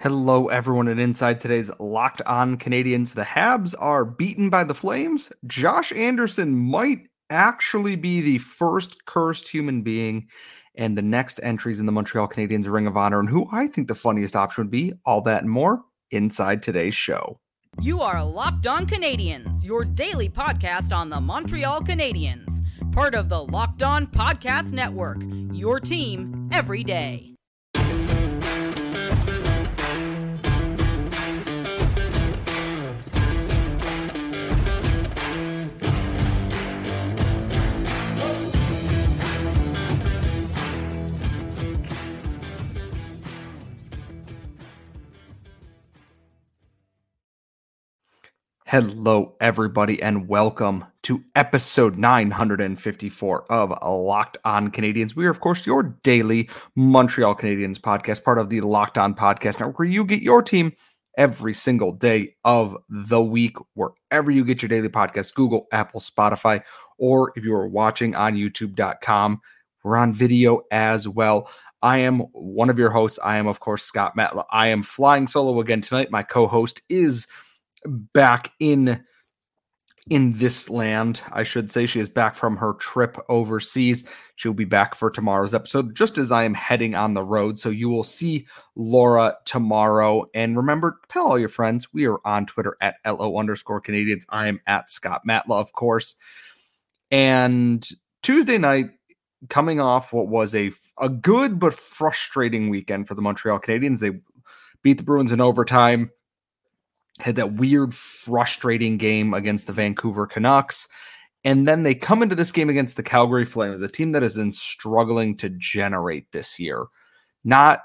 Hello, everyone, and inside today's Locked On Canadiens. the Habs are beaten by the Flames. Josh Anderson might actually be the first cursed human being, and the next entries in the Montreal Canadiens Ring of Honor, and who I think the funniest option would be. All that and more inside today's show. You are Locked On Canadiens, your daily podcast on the Montreal Canadiens, part of the Locked On Podcast Network, your team every day. Hello, everybody, and welcome to episode 954 of Locked On Canadiens. We are, of course, your daily Montreal Canadiens podcast, part of the Locked On Podcast Network, where you get your team every single day of the week, wherever you get your daily podcast Google, Apple, Spotify, or if you are watching on youtube.com, we're on video as well. I am one of your hosts. I am, of course, Scott Matla. I am flying solo again tonight. My co host is back in in this land, I should say. She is back from her trip overseas. She'll be back for tomorrow's episode, just as I am heading on the road. So you will see Laura tomorrow. And remember, tell all your friends we are on Twitter at LO underscore Canadiens. I am at Scott Matla, of course. And Tuesday night, coming off what was a, a good but frustrating weekend for the Montreal Canadiens, they beat the Bruins in overtime had that weird, frustrating game against the Vancouver Canucks. And then they come into this game against the Calgary Flames, a team that has been struggling to generate this year. Not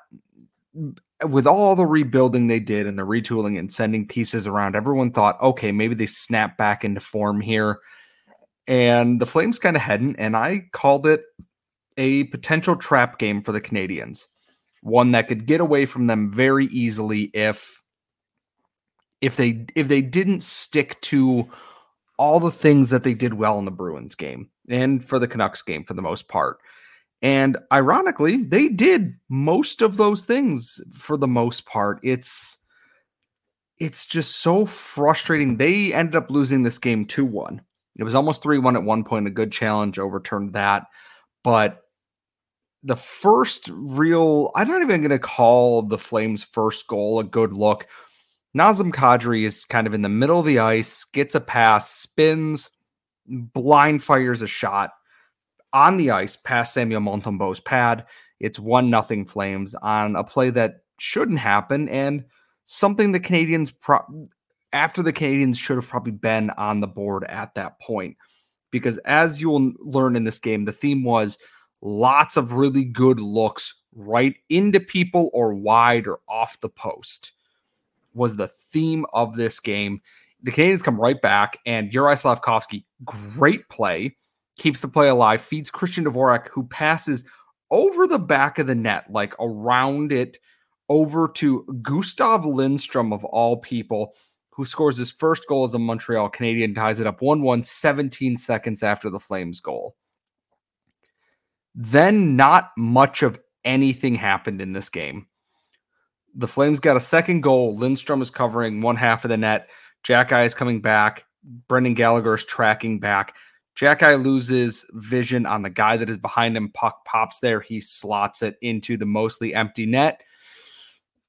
with all the rebuilding they did and the retooling and sending pieces around, everyone thought, okay, maybe they snap back into form here. And the Flames kind of hadn't. And I called it a potential trap game for the Canadiens, one that could get away from them very easily if if they if they didn't stick to all the things that they did well in the Bruins game and for the Canucks game for the most part. And ironically, they did most of those things for the most part. It's it's just so frustrating. They ended up losing this game 2-1. It was almost 3-1 at one point, a good challenge overturned that. But the first real, I'm not even going to call the Flames' first goal a good look. Nazem Kadri is kind of in the middle of the ice, gets a pass, spins, blind fires a shot on the ice past Samuel Montembeault's pad. It's one nothing Flames on a play that shouldn't happen and something the Canadiens pro- after the Canadiens should have probably been on the board at that point. Because as you will learn in this game, the theme was lots of really good looks right into people or wide or off the post was the theme of this game. The Canadiens come right back, and Juraj Slafkovsky, great play, keeps the play alive, feeds Christian Dvorak, who passes over the back of the net, like around it, over to Gustav Lindstrom, of all people, who scores his first goal as a Montreal Canadien, ties it up 1 1, 17 seconds after the Flames goal. Then, not much of anything happened in this game the Flames got a second goal. Lindstrom is covering one half of the net. Xhekaj is coming back. Brendan Gallagher is tracking back. Xhekaj loses vision on the guy that is behind him. Puck pops there. He slots it into the mostly empty net.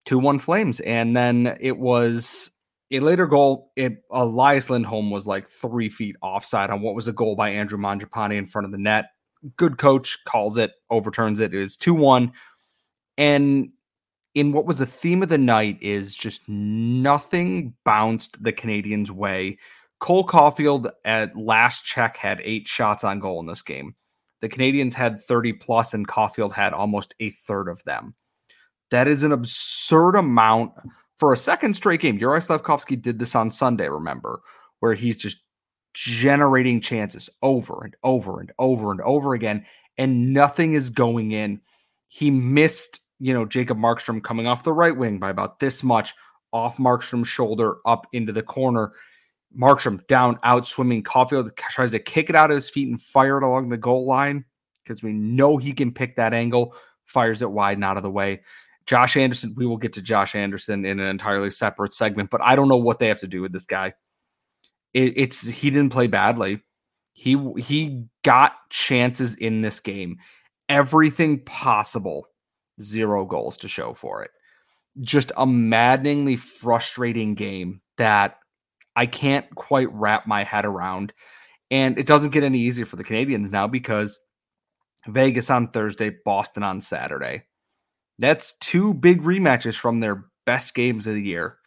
2 1 Flames. And then it was a later goal. It, Elias Lindholm was like three feet offside on what was a goal by Andrew Mangiapane in front of the net. Good coach calls it, overturns it. It is 2 1. And in what was the theme of the night is just nothing bounced the Canadiens' way. Cole Caufield at last check had eight shots on goal in this game. The Canadiens had 30 plus, and Caufield had almost a third of them. That is an absurd amount for a second straight game. Juraj Slafkovsky did this on Sunday, remember, where he's just generating chances over and over and over and over again, and nothing is going in. He missed you know, Jacob Markstrom coming off the right wing by about this much off Markstrom's shoulder up into the corner. Markstrom down, out swimming. Caufield tries to kick it out of his feet and fire it along the goal line because we know he can pick that angle, fires it wide and out of the way. Josh Anderson, we will get to Josh Anderson in an entirely separate segment, but I don't know what they have to do with this guy. It, it's he didn't play badly. He he got chances in this game, everything possible, zero goals to show for it. Just a maddeningly frustrating game that I can't quite wrap my head around. And it doesn't get any easier for the Canadiens now because Vegas on Thursday, Boston on Saturday. That's two big rematches from their best games of the year.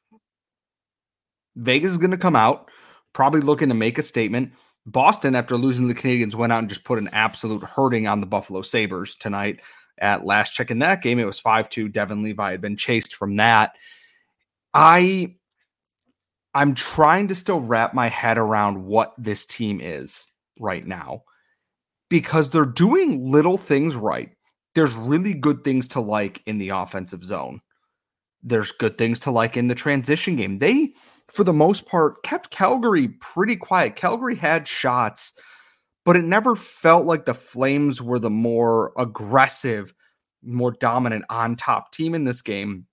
Vegas is going to come out, probably looking to make a statement. Boston, after losing the Canadiens, went out and just put an absolute hurting on the Buffalo Sabres tonight. At last check in that game, it was 5 2. Devon Levi had been chased from that. I I'm trying to still wrap my head around what this team is right now because they're doing little things right. There's really good things to like in the offensive zone. There's good things to like in the transition game. They, for the most part, kept Calgary pretty quiet. Calgary had shots, but it never felt like the Flames were the more aggressive, more dominant on top team in this game.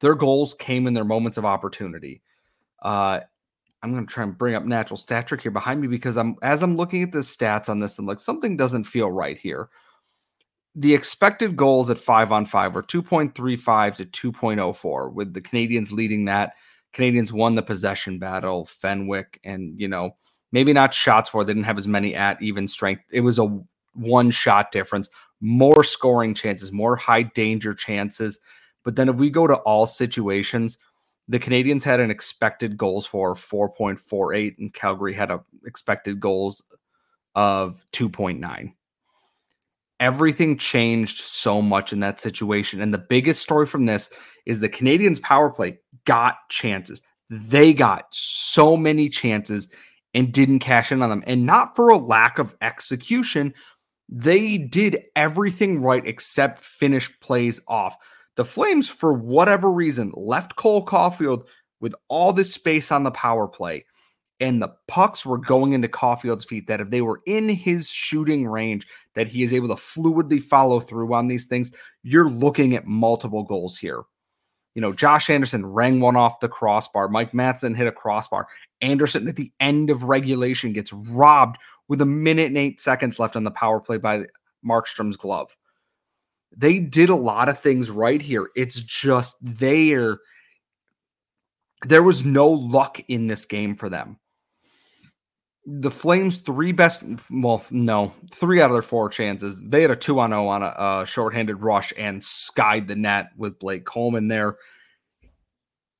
Their goals came in their moments of opportunity. Uh, I'm going to try and bring up natural stat trick here behind me because I'm as I'm looking at the stats on this, I'm like something doesn't feel right here. The expected goals at five on five were 2.35 to 2.04, with the Canadiens leading that. Canadiens won the possession battle, Fenwick, and you know maybe not shots for. They didn't have as many at even strength. It was a one shot difference, more scoring chances, more high danger chances. But then if we go to all situations, the Canadiens had an expected goals for 4.48, and Calgary had a expected goals of 2.9. Everything changed so much in that situation. And the biggest story from this is the Canadiens power play got chances. They got so many chances and didn't cash in on them. And not for a lack of execution. They did everything right except finish plays off. The Flames, for whatever reason, left Cole Caufield with all this space on the power play. And the pucks were going into Caufield's feet that if they were in his shooting range, that he is able to fluidly follow through on these things, you're looking at multiple goals here. You know, Josh Anderson rang one off the crossbar. Mike Matheson hit a crossbar. Anderson at the end of regulation gets robbed with a minute and eight seconds left on the power play by Markstrom's glove. They did a lot of things right here. It's just there. There was no luck in this game for them. The Flames' three best, well, no, three out of their four chances. They had a two on zero on a, a shorthanded rush and skied the net with Blake Coleman there.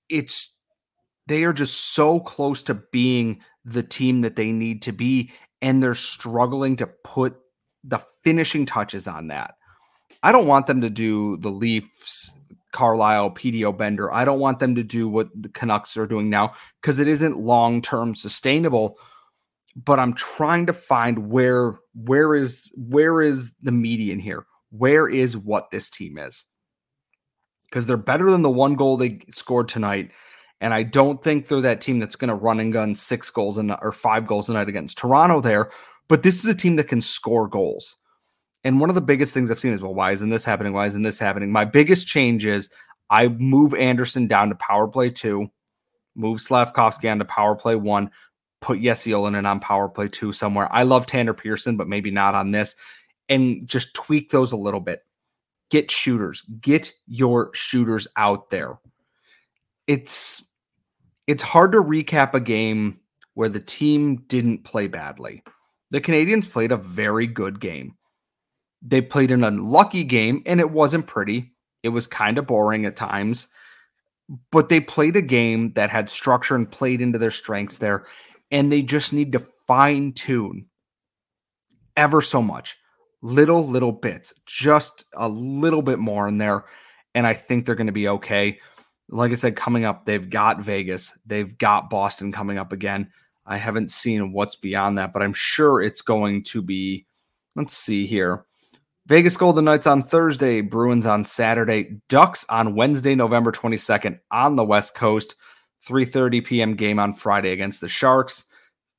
It's they are just so close to being the team that they need to be, and they're struggling to put the finishing touches on that. I don't want them to do the Leafs, Carlisle, PDO Bender. I don't want them to do what the Canucks are doing now because it isn't long term sustainable. But I'm trying to find where where is where is the median here? Where is what this team is? Because they're better than the one goal they scored tonight. And I don't think they're that team that's going to run and gun six goals and or five goals a night against Toronto there. But this is a team that can score goals. And one of the biggest things I've seen is, well, why isn't this happening? Why isn't this happening? My biggest change is I move Anderson down to power play two, move Slafkovsky on to power play one, put Jesse Ylönen on power play two somewhere. I love Tanner Pearson, but maybe not on this. And just tweak those a little bit. Get shooters. Get your shooters out there. It's it's hard to recap a game where the team didn't play badly. The Canadiens played a very good game. They played an unlucky game and it wasn't pretty. It was kind of boring at times, but they played a game that had structure and played into their strengths there. And they just need to fine tune ever so much, little, little bits, just a little bit more in there. And I think they're going to be okay. Like I said, coming up, they've got Vegas, they've got Boston coming up again. I haven't seen what's beyond that, but I'm sure it's going to be. Let's see here. Vegas Golden Knights on Thursday, Bruins on Saturday, Ducks on Wednesday, November 22nd on the West Coast, 3:30 p.m. game on Friday against the Sharks,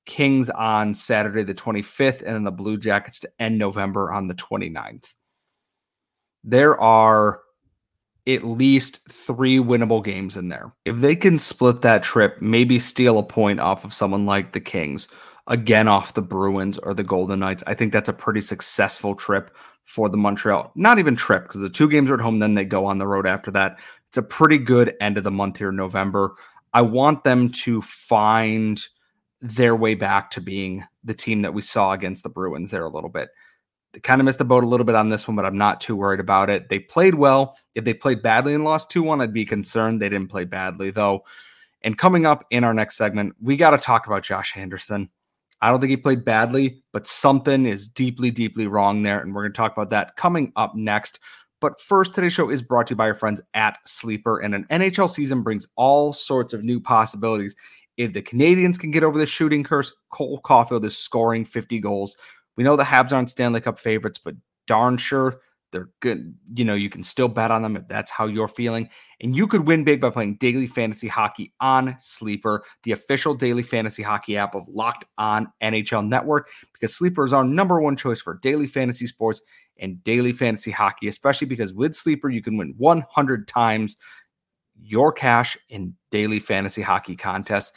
Kings on Saturday the 25th and then the Blue Jackets to end November on the 29th. There are at least three winnable games in there. If they can split that trip, maybe steal a point off of someone like the Kings, again off the Bruins or the Golden Knights, I think that's a pretty successful trip for the Montreal. Not even trip because the two games are at home, then they go on the road after that. It's a pretty good end of the month here, in November. I want them to find their way back to being the team that we saw against the Bruins there a little bit. They kind of missed the boat a little bit on this one, but I'm not too worried about it. They played well. If they played badly and lost 2 1, I'd be concerned. They didn't play badly, though. And coming up in our next segment, we got to talk about Josh Anderson. I don't think he played badly, but something is deeply, deeply wrong there. And we're going to talk about that coming up next. But first, today's show is brought to you by our friends at Sleeper. And an NHL season brings all sorts of new possibilities. If the Canadiens can get over the shooting curse, Cole Caufield is scoring 50 goals. We know the Habs aren't Stanley Cup favorites, but darn sure they're good. You know, you can still bet on them if that's how you're feeling. And you could win big by playing daily fantasy hockey on Sleeper, the official daily fantasy hockey app of Locked On NHL Network, because Sleeper is our number one choice for daily fantasy sports and daily fantasy hockey, especially because with Sleeper, you can win 100 times your cash in daily fantasy hockey contests.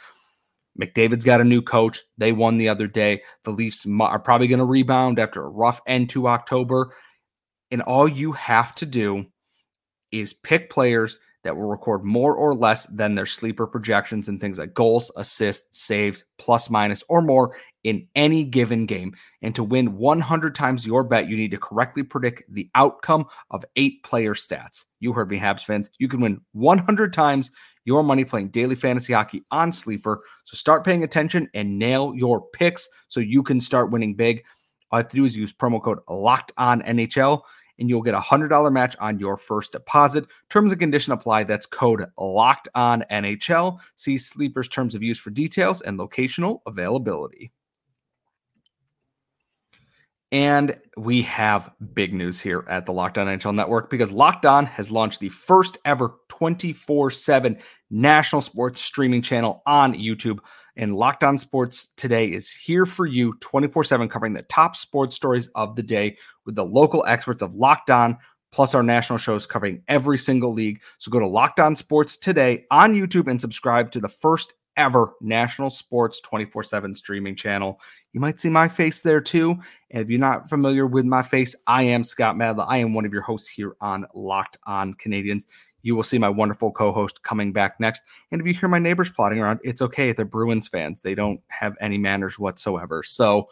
McDavid's got a new coach. They won the other day. The Leafs are probably going to rebound after a rough end to October. And all you have to do is pick players that will record more or less than their sleeper projections and things like goals, assists, saves, plus minus, or more in any given game. And to win 100 times your bet, you need to correctly predict the outcome of eight player stats. You heard me, Habs fans. You can win 100 times your money playing daily fantasy hockey on Sleeper. So start paying attention and nail your picks so you can start winning big. All you have to do is use promo code Locked On NHL and you'll get a $100 match on your first deposit. Terms and condition apply. That's code locked on NHL. See Sleeper's terms of use for details and locational availability. And we have big news here at the Locked On NHL Network because Locked On has launched the first ever 24 7 national sports streaming channel on YouTube. And Locked On Sports today is here for you 24 7, covering the top sports stories of the day with the local experts of Locked On, plus our national shows covering every single league. So go to Locked On Sports today on YouTube and subscribe to the first ever national sports 24 7 streaming channel. You might see my face there too. And if you're not familiar with my face, I am Scott Matla. I am one of your hosts here on Locked On Canadiens. You will see my wonderful co host coming back next. And if you hear my neighbors plotting around, it's okay. They're Bruins fans. They don't have any manners whatsoever. So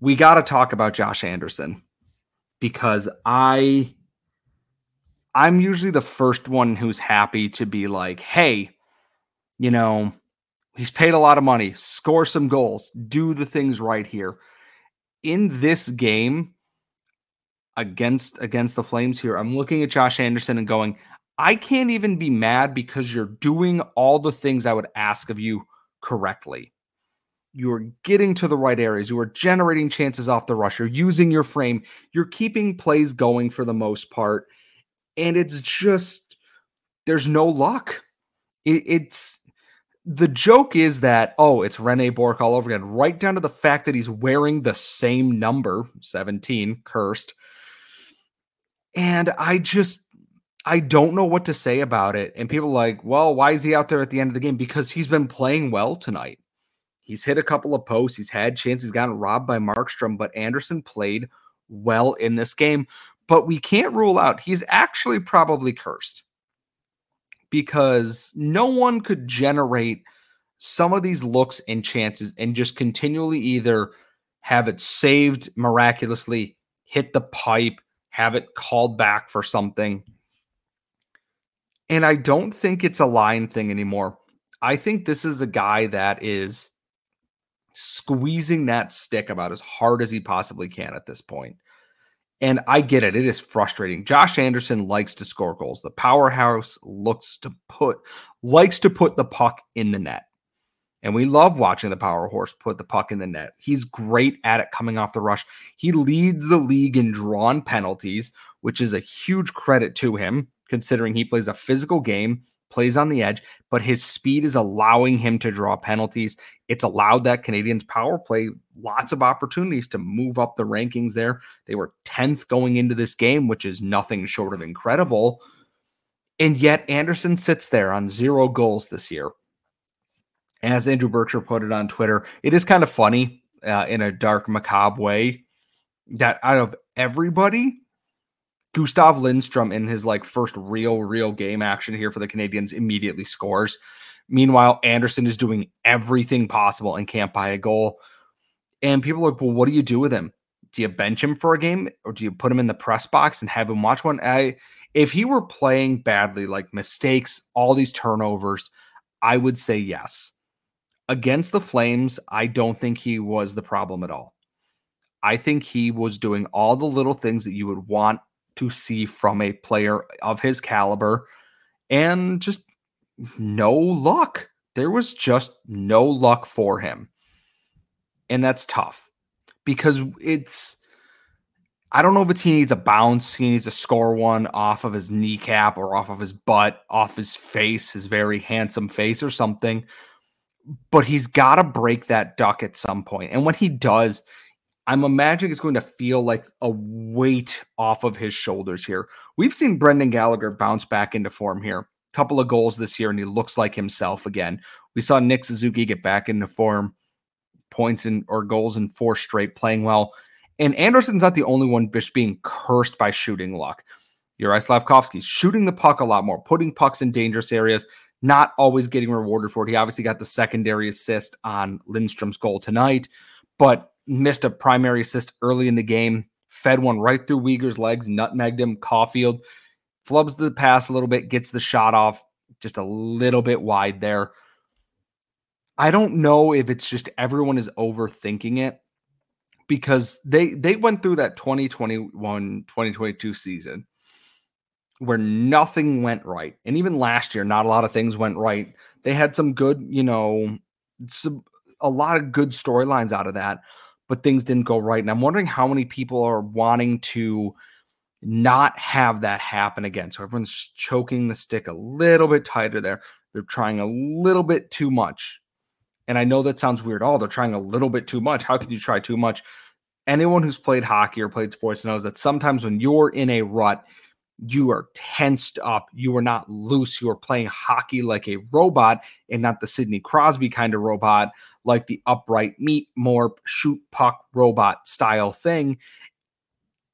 we got to talk about Josh Anderson because I. I'm usually the first one who's happy to be like, hey, you know, he's paid a lot of money, score some goals, do the things right here. In this game, against against the Flames here, I'm looking at Josh Anderson and going, I can't even be mad because you're doing all the things I would ask of you correctly. You're getting to the right areas. You are generating chances off the rush. You're using your frame. You're keeping plays going for the most part. And it's just, there's no luck. It, it's, the joke is that, oh, it's Rene Bourque all over again, right down to the fact that he's wearing the same number, 17, cursed, and I just I don't know what to say about it. And people like, well, why is he out there at the end of the game? Because he's been playing well tonight. He's hit a couple of posts. He's had chances. He's gotten robbed by Markstrom, but Anderson played well in this game. But we can't rule out he's actually probably cursed because no one could generate some of these looks and chances and just continually either have it saved miraculously, hit the pipe, have it called back for something. And I don't think it's a line thing anymore. I think this is a guy that is squeezing that stick about as hard as he possibly can at this point. And I get it. It is frustrating. Josh Anderson likes to score goals. The powerhouse looks to put likes to put the puck in the net. And we love watching the power horse put the puck in the net. He's great at it coming off the rush. He leads the league in drawn penalties, which is a huge credit to him, considering he plays a physical game plays on the edge, but his speed is allowing him to draw penalties. It's allowed that Canadiens power play lots of opportunities to move up the rankings there. They were 10th going into this game, which is nothing short of incredible. And yet Anderson sits there on zero goals this year. As Andrew Berkshire put it on Twitter, it is kind of funny uh, in a dark, macabre way that out of everybody, Gustav Lindstrom in his like first real, real game action here for the Canadiens immediately scores. Meanwhile, Anderson is doing everything possible and can't buy a goal. And people are like, well, what do you do with him? Do you bench him for a game or do you put him in the press box and have him watch one? I if he were playing badly, like mistakes, all these turnovers, I would say yes. Against the Flames, I don't think he was the problem at all. I think he was doing all the little things that you would want to see from a player of his caliber and just no luck. There was just no luck for him. And that's tough because it's I don't know if it's he needs a bounce, he needs to score one off of his kneecap or off of his butt, off his face, his very handsome face or something. But he's got to break that duck at some point. And when he does, I'm imagining it's going to feel like a weight off of his shoulders here. We've seen Brendan Gallagher bounce back into form here. A Couple of goals this year, and he looks like himself again. We saw Nick Suzuki get back into form, points in or goals in four straight, playing well. And Anderson's not the only one being cursed by shooting luck. Juraj Slafkovsky's shooting the puck a lot more, putting pucks in dangerous areas, not always getting rewarded for it. He obviously got the secondary assist on Lindstrom's goal tonight, but missed a primary assist early in the game, fed one right through Weegar's legs, nutmegged him. Caufield flubs the pass a little bit, gets the shot off just a little bit wide there. I don't know if it's just everyone is overthinking it because they they went through that 2021 2022 season where nothing went right and even last year not a lot of things went right they had some good you know some a lot of good storylines out of that but things didn't go right and i'm wondering how many people are wanting to not have that happen again so everyone's choking the stick a little bit tighter there they're trying a little bit too much and I know that sounds weird. Oh, they're trying a little bit too much. How can you try too much? Anyone who's played hockey or played sports knows that sometimes when you're in a rut, you are tensed up. You are not loose. You are playing hockey like a robot and not the Sidney Crosby kind of robot, like the upright meet, more shoot puck robot style thing.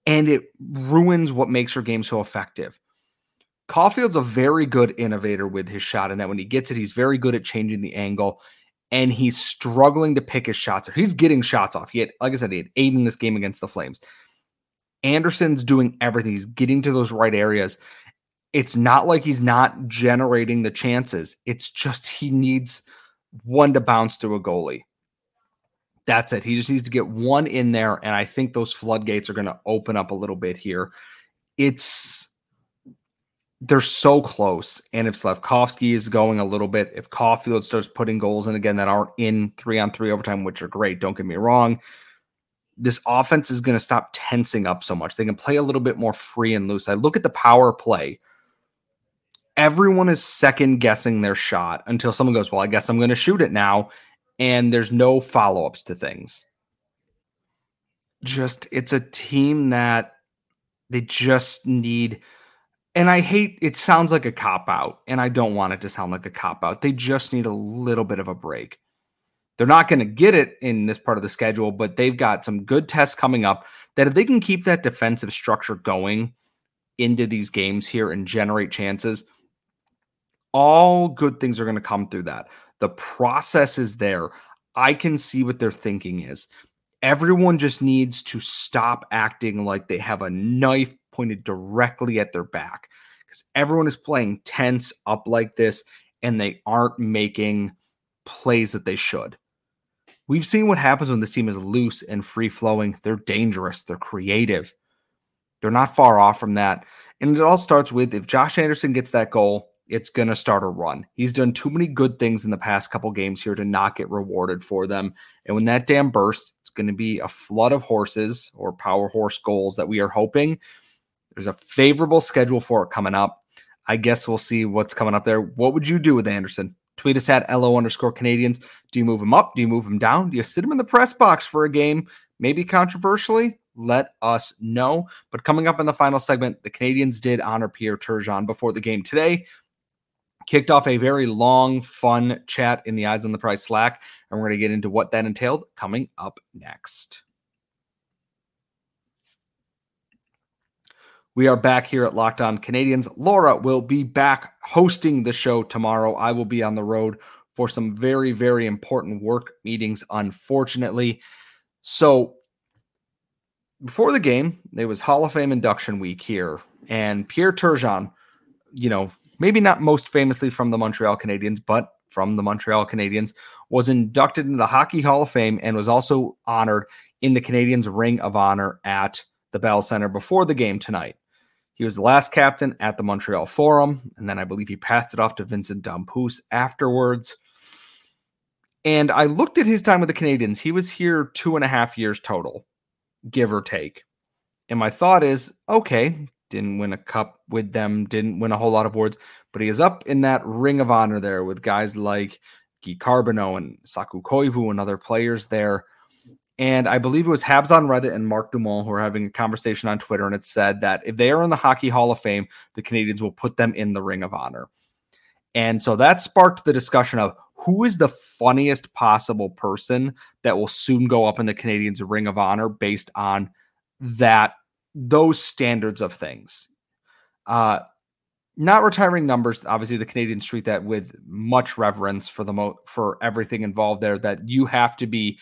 And it ruins what makes your game so effective. Caufield's a very good innovator with his shot, and that when he gets it, he's very good at changing the angle and he's struggling to pick his shots. He's getting shots off. He had, like I said, he had eight in this game against the Flames. Anderson's doing everything. He's getting to those right areas. It's not like he's not generating the chances. It's just he needs one to bounce to a goalie. That's it. He just needs to get one in there. And I think those floodgates are going to open up a little bit here. It's they're so close. And if Slafkovsky is going a little bit, if Caufield starts putting goals in again that aren't in three on three overtime, which are great, don't get me wrong, this offense is going to stop tensing up so much. They can play a little bit more free and loose. I look at the power play. Everyone is second guessing their shot until someone goes, Well, I guess I'm going to shoot it now. And there's no follow ups to things. Just, it's a team that they just need and I hate it sounds like a cop out, and I don't want it to sound like a cop out. They just need a little bit of a break. They're not going to get it in this part of the schedule, but they've got some good tests coming up that if they can keep that defensive structure going into these games here and generate chances, all good things are going to come through that. The process is there. I can see what their thinking is. Everyone just needs to stop acting like they have a knife pointed directly at their back because everyone is playing tense up like this and they aren't making plays that they should. We've seen what happens when this team is loose and free flowing. They're dangerous, they're creative. They're not far off from that. And it all starts with if Josh Anderson gets that goal, it's going to start a run. He's done too many good things in the past couple games here to not get rewarded for them. And when that dam bursts, it's going to be a flood of horses or power horse goals that we are hoping there's a favorable schedule for it coming up. I guess we'll see what's coming up there. What would you do with Anderson? Tweet us at LO underscore Canadiens. Do you move him up? Do you move him down? Do you sit him in the press box for a game? Maybe controversially? Let us know. But coming up in the final segment, the Canadiens did honor Pierre Turgeon before the game today. Kicked off a very long, fun chat in the Eyes on the Prize Slack, and we're going to get into what that entailed coming up next. We are back here at Locked On Canadiens. Laura will be back hosting the show tomorrow. I will be on the road for some very, very important work meetings, unfortunately. So, before the game, it was Hall of Fame induction week here, and Pierre Turgeon, you know, maybe not most famously from the Montreal Canadiens, but from the Montreal Canadiens, was inducted into the Hockey Hall of Fame and was also honored in the Canadiens Ring of Honor at the Bell Center before the game tonight. He was the last captain at the Montreal Forum, and then I believe he passed it off to Vincent Damphousse afterwards. And I looked at his time with the Canadiens. He was here two and a half years total, give or take. And my thought is, okay, didn't win a cup with them, didn't win a whole lot of awards, but he is up in that ring of honor there with guys like Guy Carbonneau and Saku Koivu and other players there. And I believe it was Habs on Reddit and Mark Dumont who were having a conversation on Twitter, and it said that if they are in the Hockey Hall of Fame, the Canadiens will put them in the Ring of Honor. And so that sparked the discussion of who is the funniest possible person that will soon go up in the Canadiens Ring of Honor based on that those standards of things. Uh not retiring numbers obviously the canadians treat that with much reverence for the mo for everything involved there that you have to be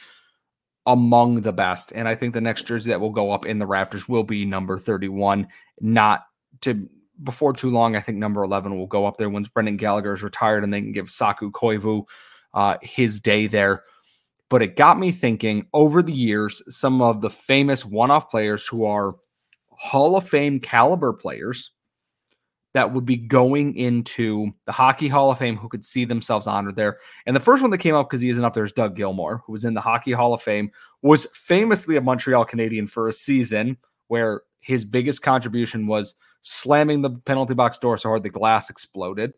among the best. And I think the next jersey that will go up in the rafters will be number 31. Not to before too long, I think number 11 will go up there once Brendan Gallagher is retired and they can give Saku Koivu uh, his day there. But it got me thinking over the years, some of the famous one off players who are Hall of Fame caliber players that would be going into the Hockey Hall of Fame who could see themselves honored there. And the first one that came up because he isn't up there is Doug Gilmour, who was in the Hockey Hall of Fame, was famously a Montreal Canadien for a season where his biggest contribution was slamming the penalty box door so hard the glass exploded.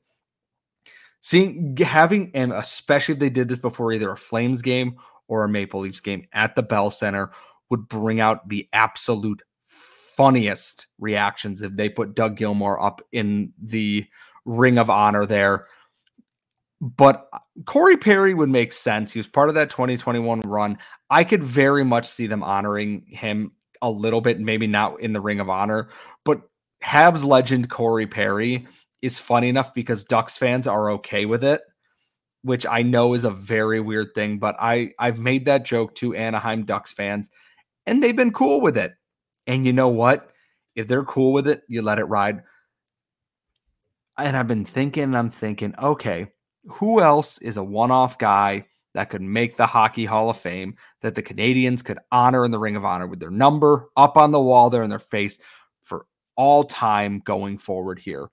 Seeing having and especially if they did this before either a Flames game or a Maple Leafs game at the Bell Center would bring out the absolute funniest reactions if they put Doug Gilmour up in the ring of honor there. But uh, Corey Perry would make sense. He was part of that 2021 run. I could very much see them honoring him a little bit, maybe not in the ring of honor, but Habs legend Corey Perry is funny enough because Ducks fans are okay with it, which I know is a very weird thing, but I I've made that joke to Anaheim Ducks fans and they've been cool with it. And you know what? If they're cool with it, you let it ride. And I've been thinking, I'm thinking, okay, who else is a one off guy that could make the Hockey Hall of Fame that the Canadiens could honor in the Ring of Honor with their number up on the wall there in their face for all time going forward here?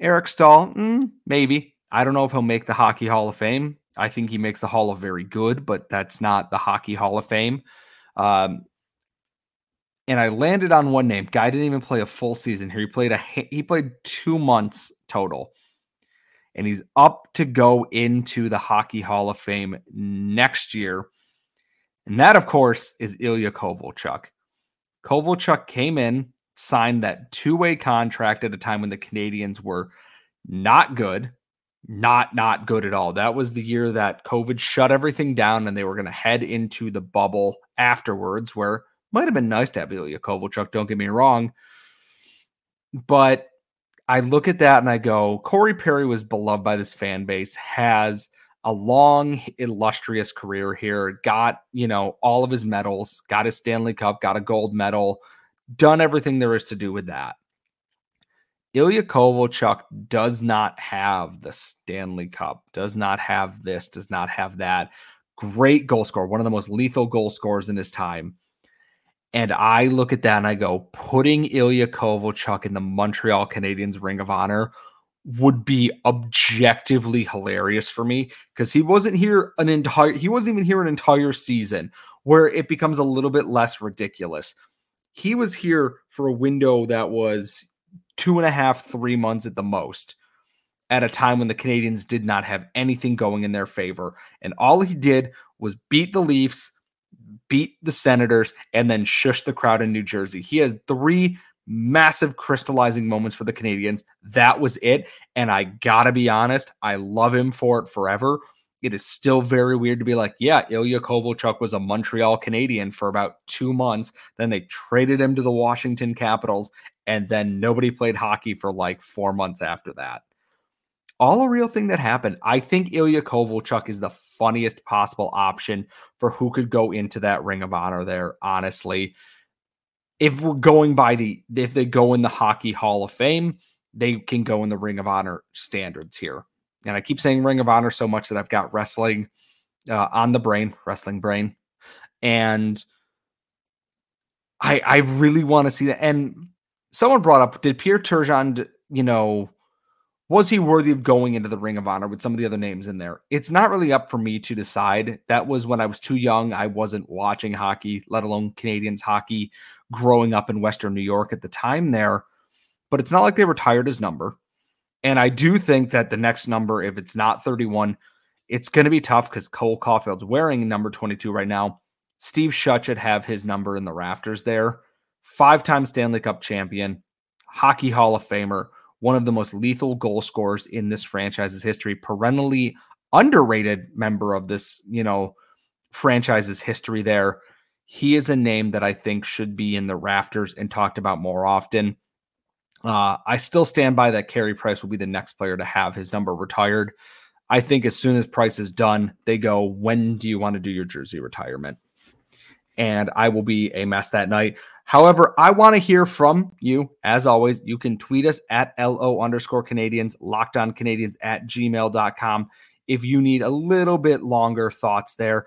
Eric Staal, mm, maybe. I don't know if he'll make the Hockey Hall of Fame. I think he makes the Hall of Very Good, but that's not the Hockey Hall of Fame. Um, and I landed on one name. Guy didn't even play a full season here. He played a he played two months total, and he's up to go into the Hockey Hall of Fame next year. And that, of course, is Ilya Kovalchuk. Kovalchuk came in, signed that two way contract at a time when the Canadiens were not good, not not good at all. That was the year that COVID shut everything down, and they were going to head into the bubble afterwards, where might have been nice to have Ilya Kovalchuk, don't get me wrong. But I look at that and I go, Corey Perry was beloved by this fan base, has a long, illustrious career here, got, you know, all of his medals, got his Stanley Cup, got a gold medal, done everything there is to do with that. Ilya Kovalchuk does not have the Stanley Cup, does not have this, does not have that. Great goal scorer, one of the most lethal goal scorers in his time. And I look at that and I go, putting Ilya Kovalchuk in the Montreal Canadiens Ring of Honor would be objectively hilarious for me because he wasn't here an entire he wasn't even here an entire season where it becomes a little bit less ridiculous. He was here for a window that was two and a half, three months at the most at a time when the Canadiens did not have anything going in their favor. And all he did was beat the Leafs, beat the Senators, and then shush the crowd in New Jersey. He has three massive crystallizing moments for the Canadiens. That was it. And I gotta be honest, I love him for it forever. It is still very weird to be like, yeah, Ilya Kovalchuk was a Montreal Canadien for about two months. Then they traded him to the Washington Capitals, and then nobody played hockey for like four months after that all a real thing that happened. I think Ilya Kovalchuk is the funniest possible option for who could go into that Ring of Honor there, honestly. If we're going by the, if they go in the Hockey Hall of Fame, they can go in the Ring of Honor standards here. And I keep saying Ring of Honor so much that I've got wrestling uh, on the brain, wrestling brain. And I, I really want to see that. And someone brought up, did Pierre Turgeon, you know, was he worthy of going into the Ring of Honor with some of the other names in there? It's not really up for me to decide. That was when I was too young. I wasn't watching hockey, let alone Canadiens hockey, growing up in Western New York at the time there. But it's not like they retired his number. And I do think that the next number, if it's not 31, it's going to be tough because Cole Caufield's wearing number 22 right now. Steve Shutt should have his number in the rafters there. Five time Stanley Cup champion, Hockey Hall of Famer one of the most lethal goal scorers in this franchise's history, perennially underrated member of this, you know, franchise's history there. He is a name that I think should be in the rafters and talked about more often. Uh, I still stand by that Carey Price will be the next player to have his number retired. I think as soon as Price is done, they go, When do you want to do your jersey retirement? And I will be a mess that night. However, I want to hear from you. As always, you can tweet us at LO underscore on Canadiens at gmail.com if you need a little bit longer thoughts there.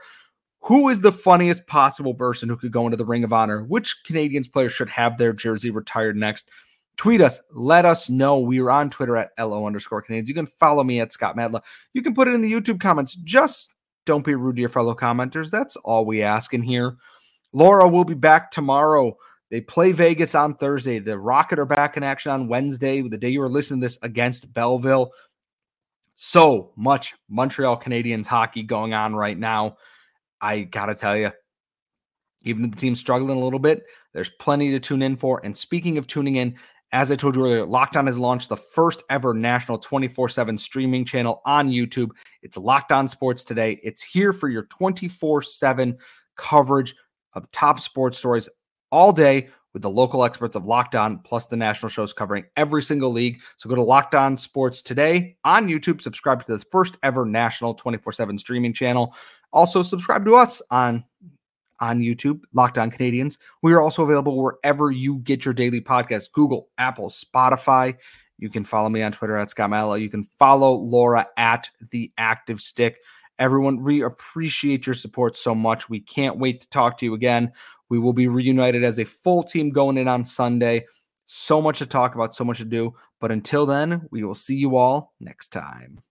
Who is the funniest possible person who could go into the Ring of Honor? Which Canadiens player should have their jersey retired next? Tweet us. Let us know. We are on Twitter at LO underscore Canadiens. You can follow me at Scott Matla. You can put it in the YouTube comments. Just don't be rude to your fellow commenters. That's all we ask in here. Laura will be back tomorrow they play Vegas on Thursday. The Rocket are back in action on Wednesday, the day you were listening to this against Belleville. So much Montreal Canadiens hockey going on right now. I got to tell you, even if the team's struggling a little bit, there's plenty to tune in for. And speaking of tuning in, as I told you earlier, Locked On has launched the first ever national 24 7 streaming channel on YouTube. It's Locked On Sports Today. It's here for your 24 7 coverage of top sports stories all day with the local experts of Locked On, plus the national shows covering every single league. So go to Locked On Sports today on YouTube. Subscribe to the first ever national 24 7 streaming channel. Also, subscribe to us on on YouTube, Locked On Canadiens. We are also available wherever you get your daily podcast Google, Apple, Spotify. You can follow me on Twitter at Scott Matla. You can follow Laura at The Active Stick. Everyone, we appreciate your support so much. We can't wait to talk to you again. We will be reunited as a full team going in on Sunday. So much to talk about, so much to do. But until then, we will see you all next time.